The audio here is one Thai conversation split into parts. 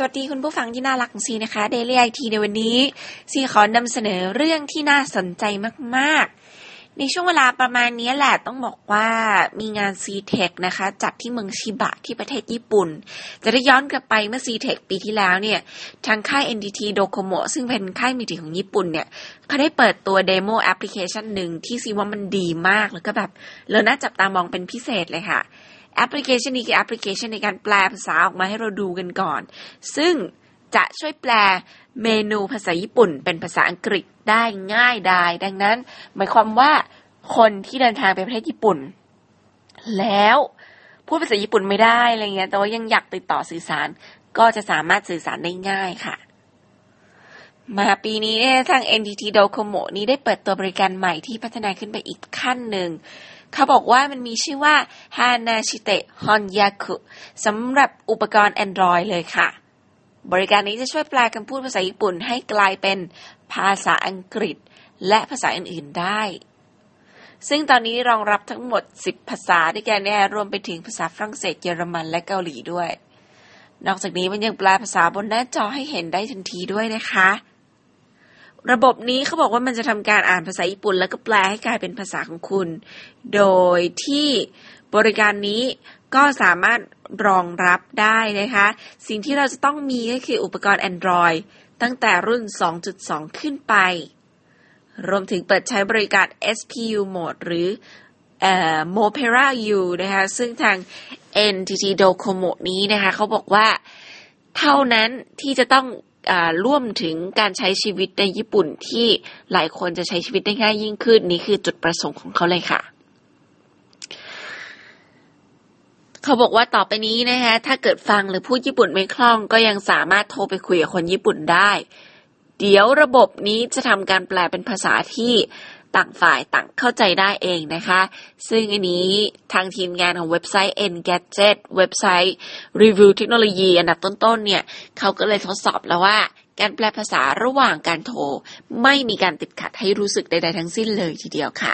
สวัสดีคุณผู้ฟังที่น่ารักของซีนะคะ Daily IT ในวันนี้ ซีขอนำเสนอเรื่องที่น่าสนใจมาก ๆ ในช่วงเวลาประมาณนี้แหละต้องบอกว่ามีงาน C-Tech นะคะ จัดที่เมืองชิบะที่ประเทศญี่ปุ่น จะได้ย้อนกลับไปเมื่อ C-Tech ปีที่แล้วเนี่ย ทางค่าย NTT Docomo ซึ่งเป็นค่ายมือถือของญี่ปุ่นเนี่ยเขาได้เปิดตัว demo แอปพลิเคชันหนึ่งที่ซีว่ามันดีมากแล้วก็แบบเราน่าจับตามองเป็นพิเศษเลยค่ะ แอปพลิเคชันนี้คือแอปพลิเคชันในการแปลภาษาออกมาให้เราดูกันก่อน ซึ่งจะช่วยแปลเมนูภาษาญี่ปุ่น เป็นภาษาอังกฤษได้ง่ายดายดังนั้น หมายความว่าคนที่เดินทางไปประเทศญี่ปุ่น แล้วพูดภาษาญี่ปุ่นไม่ได้อะไรเงี้ย แต่ว่ายังอยากติดต่อสื่อสาร ก็จะสามารถสื่อสารได้ง่ายค่ะ มาปีนี้เนี่ยทาง NTT Docomo นี้ได้เปิดตัวบริการใหม่ที่พัฒนาขึ้นไปอีกขั้นหนึ่ง เขาบอกว่ามันมีชื่อว่า Hanashite Honyaku สำหรับอุปกรณ์ Android เลยค่ะ บริการนี้จะช่วยแปลคำพูดภาษาญี่ปุ่นให้กลายเป็นภาษาอังกฤษ และภาษาอื่น ๆ ได้ ซึ่งตอนนี้รองรับทั้งหมด 10 ภาษาด้วยกันเนี่ยรวมไปถึงภาษาฝรั่งเศสเยอรมันและเกาหลีด้วย นอกจากนี้มันยังแปลภาษาบนหน้าจอให้เห็นได้ทันทีด้วยนะคะ ระบบนี้เขาบอกว่ามันจะทำการอ่านภาษาญี่ปุ่น แล้วก็แปลให้กลายเป็นภาษาของคุณ โดยที่บริการนี้ก็สามารถรองรับได้นะคะ สิ่งที่เราจะต้องมีก็คืออุปกรณ์ Android ตั้งแต่รุ่น 2.2 ขึ้นไป รวมถึงเปิดใช้บริการ SPU Mode หรือเอ่อ Mopera U นะคะ ซึ่งทาง NTT Docomo นี้นะคะ เขาบอกว่าเท่านั้นที่จะต้อง ร่วมถึงการใช้ชีวิตในญี่ปุ่นที่หลายคนจะใช้ชีวิตได้ง่ายยิ่งขึ้น นี่คือจุดประสงค์ของเขาเลยค่ะเขาบอกว่าต่อไปนี้นะคะถ้าเกิดฟังหรือพูดญี่ปุ่นไม่คล่อง ก็ยังสามารถโทรไปคุยกับคนญี่ปุ่นได้ เดี๋ยวระบบนี้จะทำการแปลเป็นภาษาที่ ต่างฝ่ายต่างเข้าใจได้เองนะคะ ซึ่งอันนี้ทางทีมงานของเว็บไซต์ Engadget เว็บไซต์รีวิวเทคโนโลยีอันดับต้นๆเนี่ย เขาก็เลยทดสอบแล้วว่า การแปลภาษาระหว่างการโทร ไม่มีการติดขัดให้รู้สึกใดๆทั้งสิ้นเลยทีเดียวค่ะ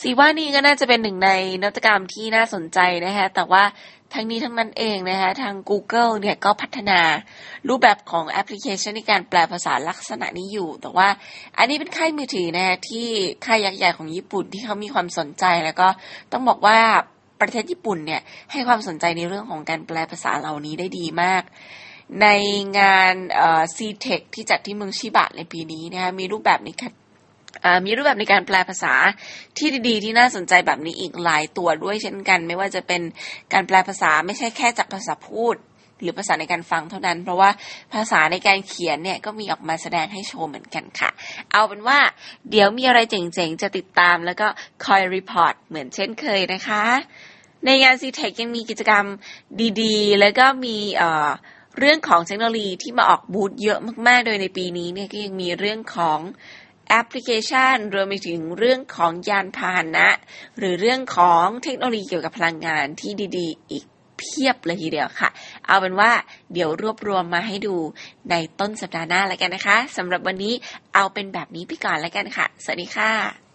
สีว่านี่ก็น่าจะเป็นหนึ่งในนวัตกรรมที่น่าสนใจนะคะแต่ว่า ทั้งนี้ทั้งนั้นเองนะคะทาง Google เนี่ยก็พัฒนารูปแบบของแอปพลิเคชันในการแปลภาษาลักษณะนี้อยู่ แต่ว่าอันนี้เป็นค่ายมือถือนะคะที่ค่ายยักษ์ใหญ่ของญี่ปุ่นที่เขามีความสนใจแล้วก็ต้องบอกว่าประเทศญี่ปุ่นเนี่ยให้ความสนใจในเรื่องของการแปลภาษาเหล่านี้ได้ดีมาก ในงานเอ่อ C-Tech ที่จัดที่เมืองชิบะในปีนี้นะคะมีรูปแบบในการ มีรูปแบบในการแปลภาษาที่ดีๆ ที่น่าสนใจแบบนี้อีกหลายตัวด้วยเช่นกัน ไม่ว่าจะเป็นการแปลภาษาไม่ใช่แค่จากภาษาพูด หรือภาษาในการฟังเท่านั้น เพราะว่าภาษาในการเขียนเนี่ยก็มีออกมาแสดงให้โชว์เหมือนกันค่ะ เอาเป็นว่า เดี๋ยวมีอะไรเจ๋งๆ จะติดตามแล้วก็คอย report เหมือนเช่นเคยนะคะ ในงาน c t e c h ยังมีกิจกรรมดีๆ แล้วก็มีเอ่อเรื่องของเทคโนโลยีที่มาออกบูธเยอะมากๆ โดยในปีนี้เนี่ยก็ยังมีเรื่องของ แอปพลิเคชัน รวมไปถึงเรื่องของยานพาหนะ หรือเรื่องของเทคโนโลยีเกี่ยวกับพลังงานที่ดีๆ อีกเพียบเลยทีเดียวค่ะ เอาเป็นว่าเดี๋ยวรวบรวมมาให้ดูในต้นสัปดาห์หน้าแล้วกันนะคะสำหรับวันนี้เอาเป็นแบบนี้ไปก่อนแล้วกันค่ะ สวัสดีค่ะ